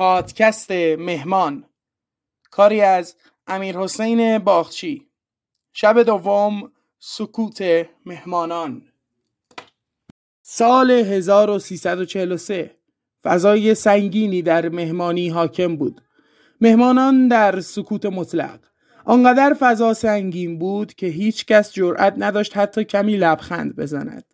پادکست مهمان. کاری از امیر حسین باغچی. شب دوم سکوت مهمانان. سال 1343 فضای سنگینی در مهمانی حاکم بود. مهمانان در سکوت مطلق. آنقدر فضا سنگین بود که هیچ کس جرأت نداشت حتی کمی لبخند بزند.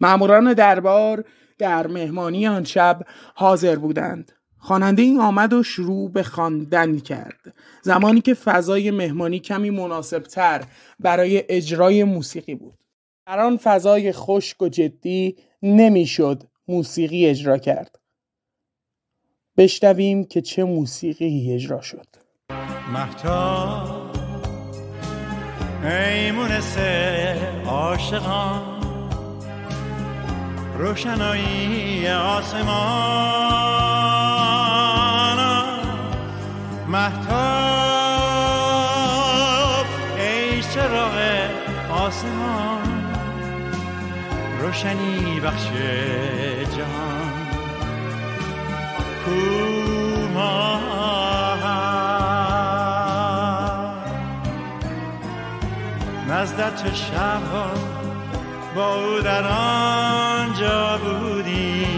مأموران دربار در مهمانی آن شب حاضر بودند. خواننده این آمد و شروع به خواندن کرد. زمانی که فضای مهمانی کمی مناسبتر برای اجرای موسیقی بود. در آن فضای خشک و جدی نمی‌شد موسیقی اجرا کرد. بشنویم که چه موسیقی اجرا شد. ای عاشقان روشنایی آسمان. محتاب ای چراغ آسمان روشنی بخش جهان. کوما نزدت شب با او در آنجا بودی